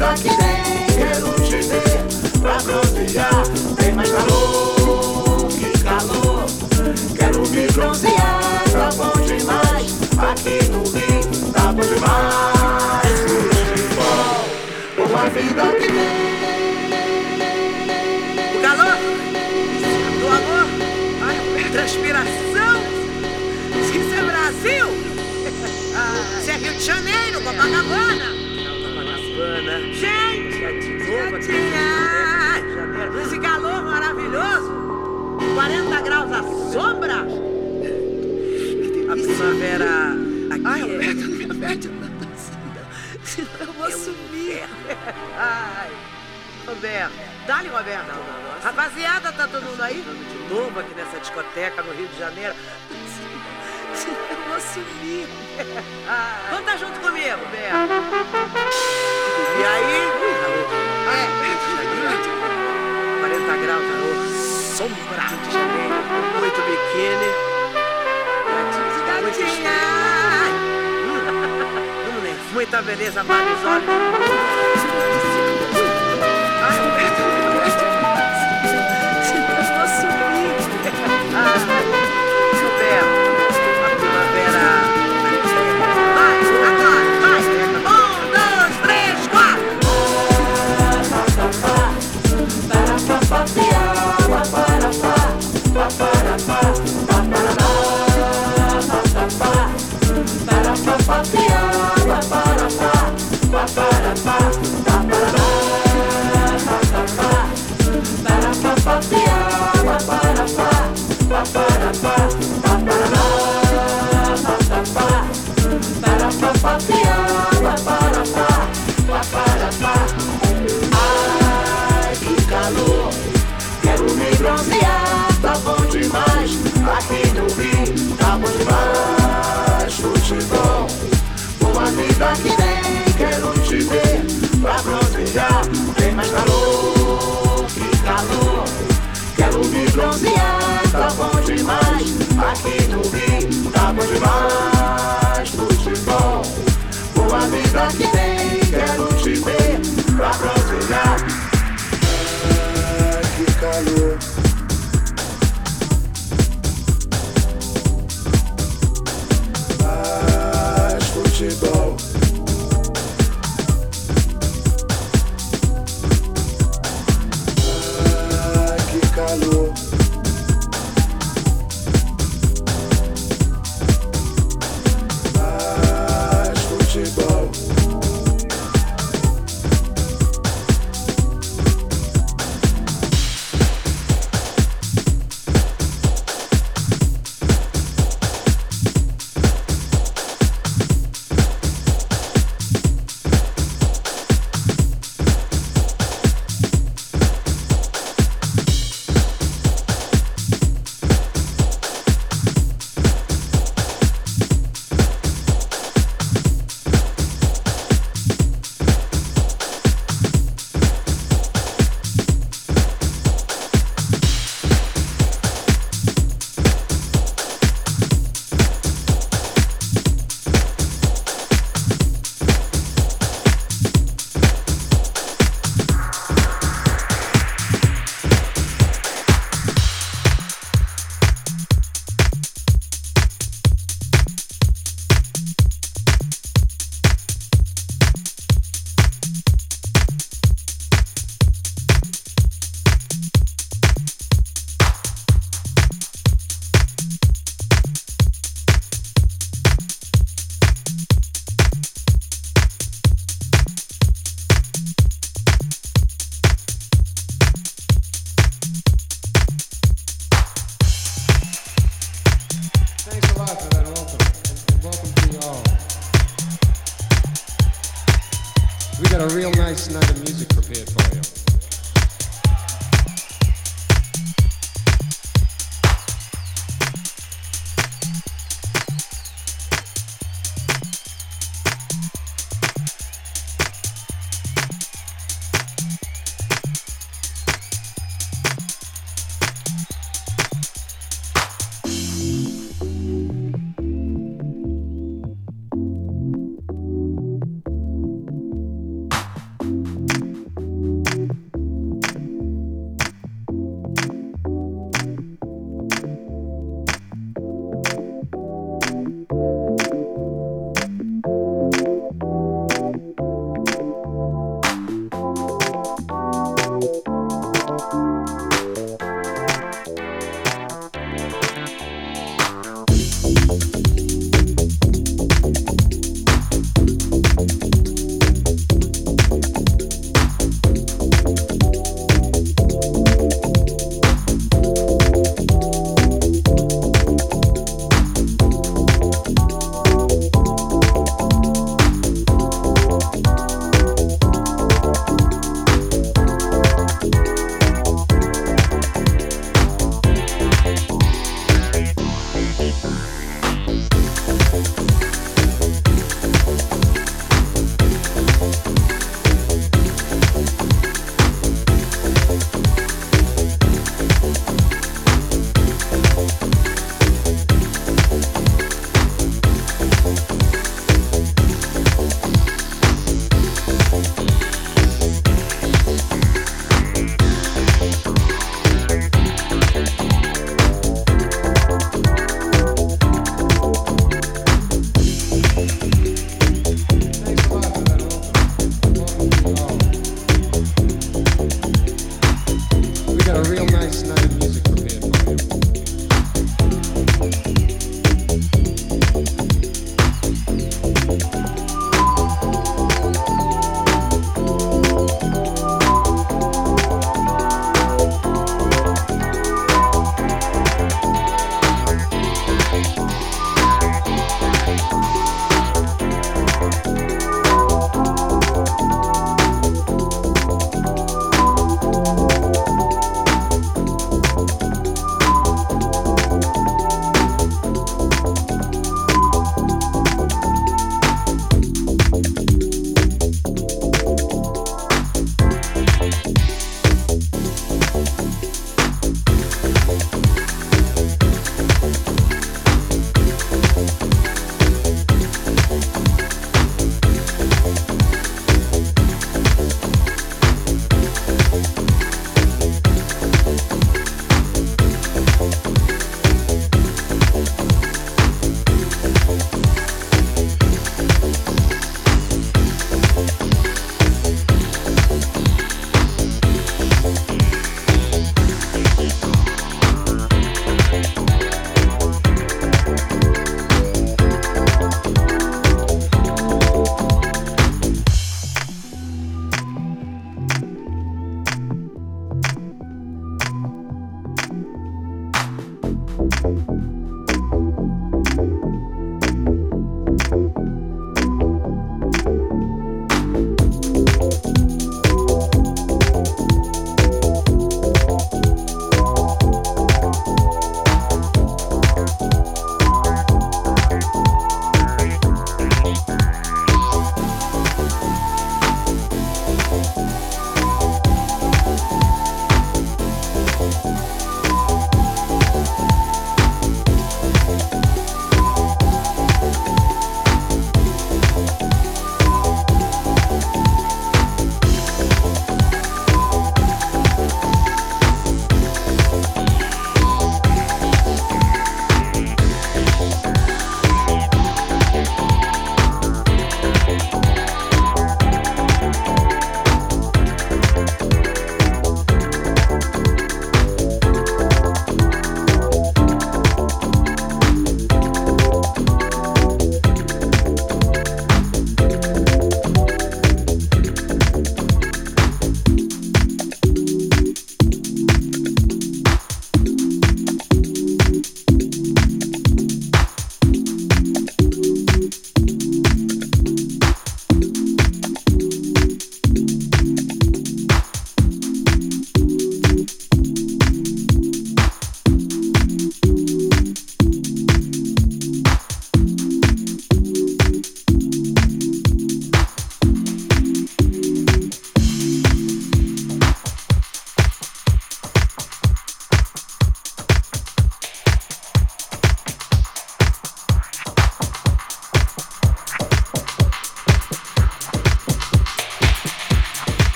Mas aqui dentro eu te ver Pra bronzear tem mais calor Que calor Quero me bronzear Tá bom demais Aqui no Rio tá bom demais Futebol Uma vida que vem transpiração. Isso é Brasil! Isso é Rio de Janeiro, Copacabana! bacana. Gente, tá já Nesse calor maravilhoso, 40 graus à sombra. A primavera aqui. Ai, Roberta, não me aperte. senão eu vou sumir. Ai, Roberto, dá-lhe, Roberta. Rapaziada, tá todo mundo aí? Tá de novo aqui nessa discoteca no Rio de Janeiro. Eu vou sumir. Vamos estar junto comigo, Roberto. E aí, é. é. calor. 40 graus, calor. Sombra de janeiro. Muito biquíni. Muito estrela. Hum. Hum, né? Muita beleza para os olhos. Pra que tem, quero te ver Pra bronzear, tem mais calor Que calor Quero me bronzear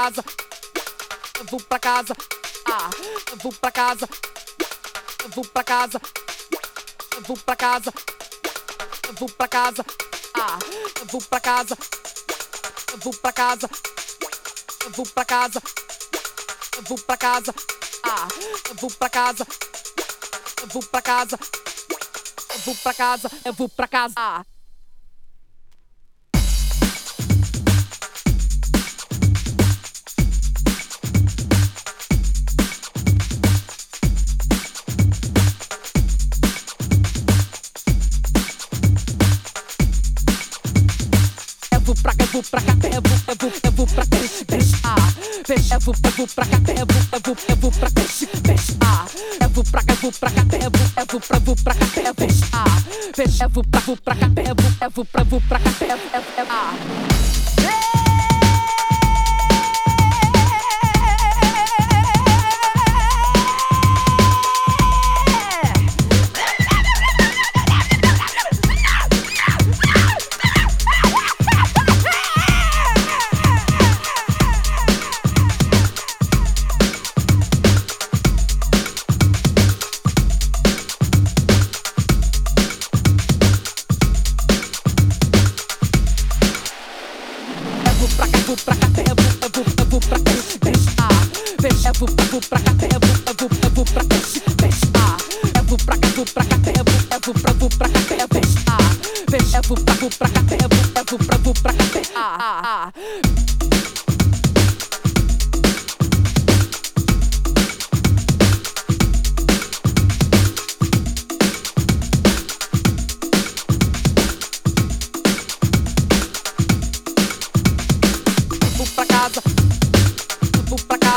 casa, vou pra casa, ah, vou pra casa, vou pra casa, vou pra casa, vou pra casa, ah, vou pra casa, vou pra casa, vou pra casa, vou pra casa, ah, vou pra casa, vou pra casa, vou pra casa, vou pra casa. Ah. Eu vou pra cá,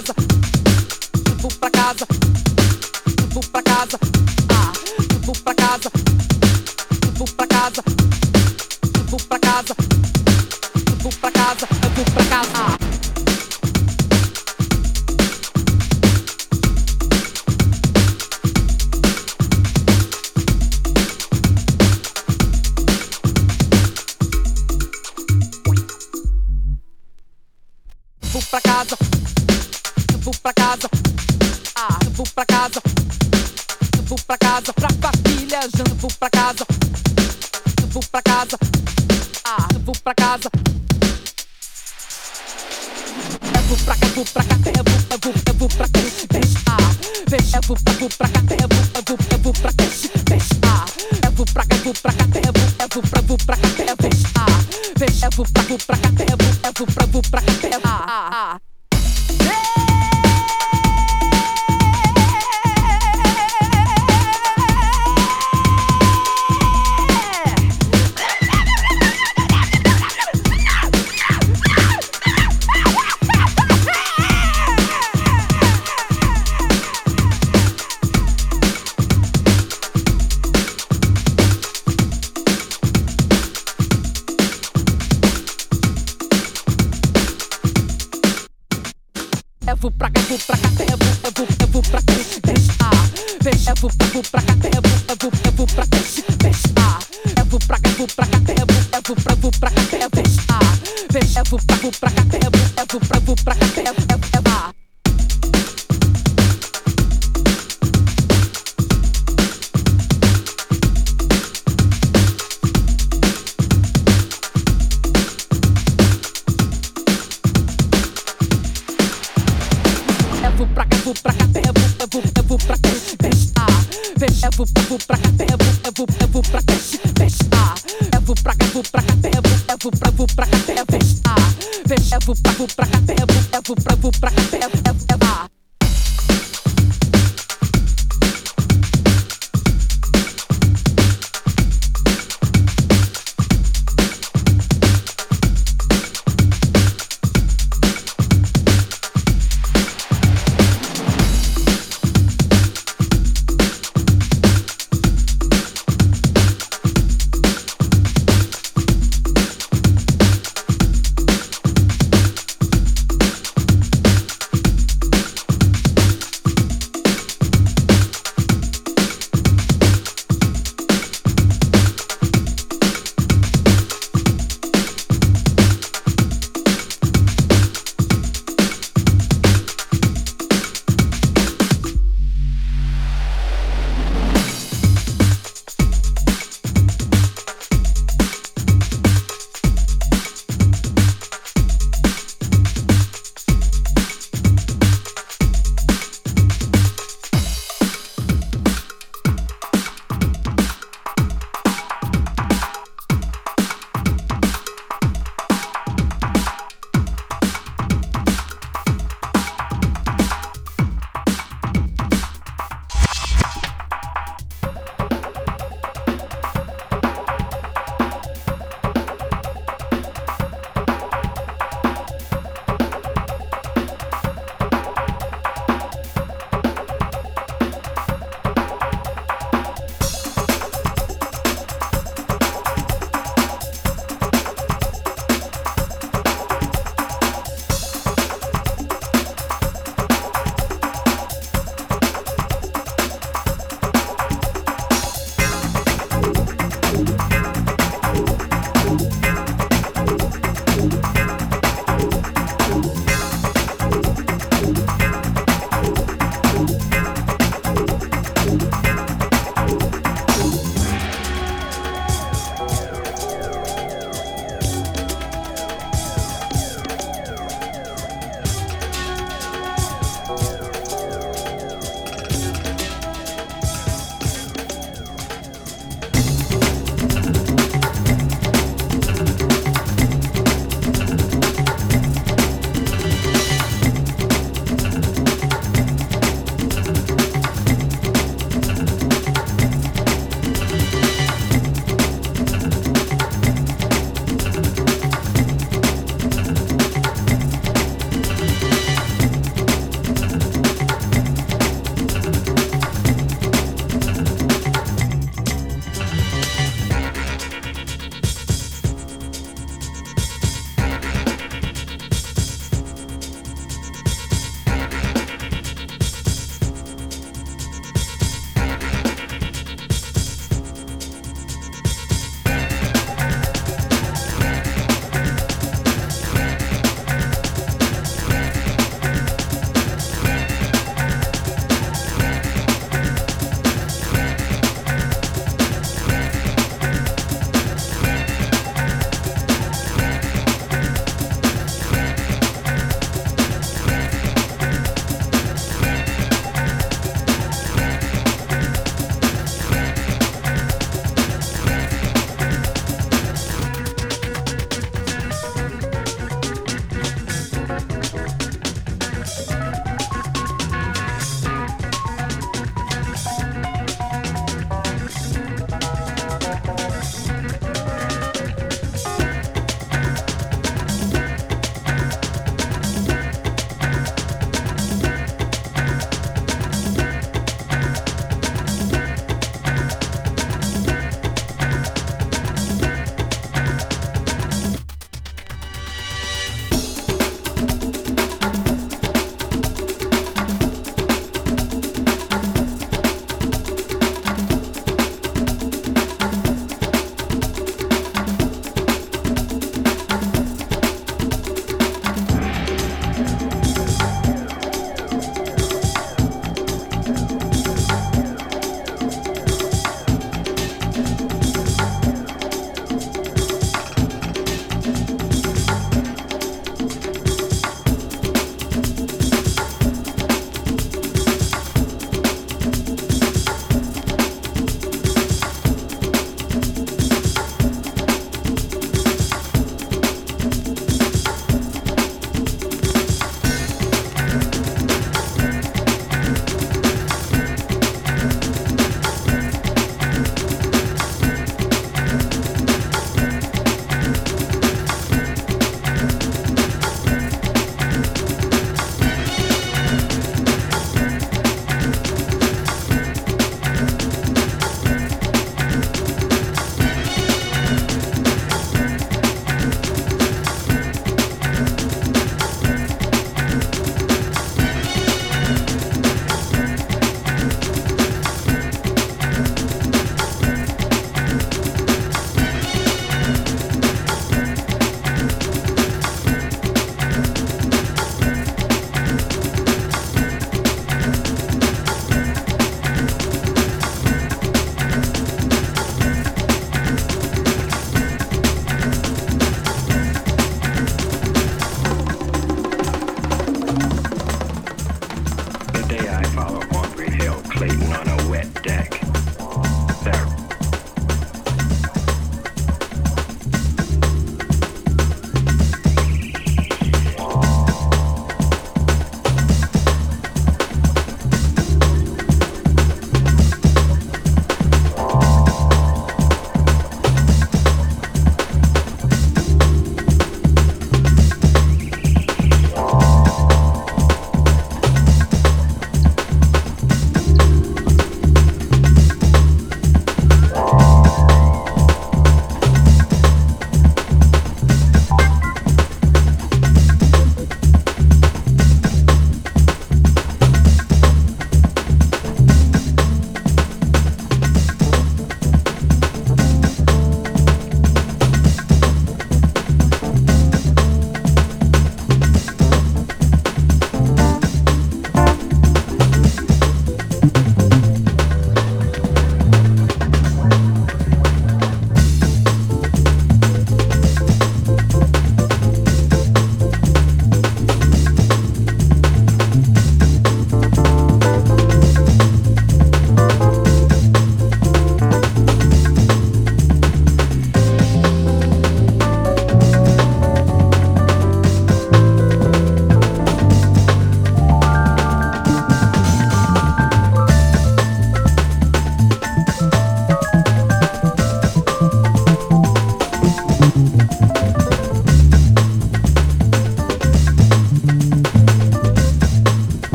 casa. Vou pra casa. Vou pra casa.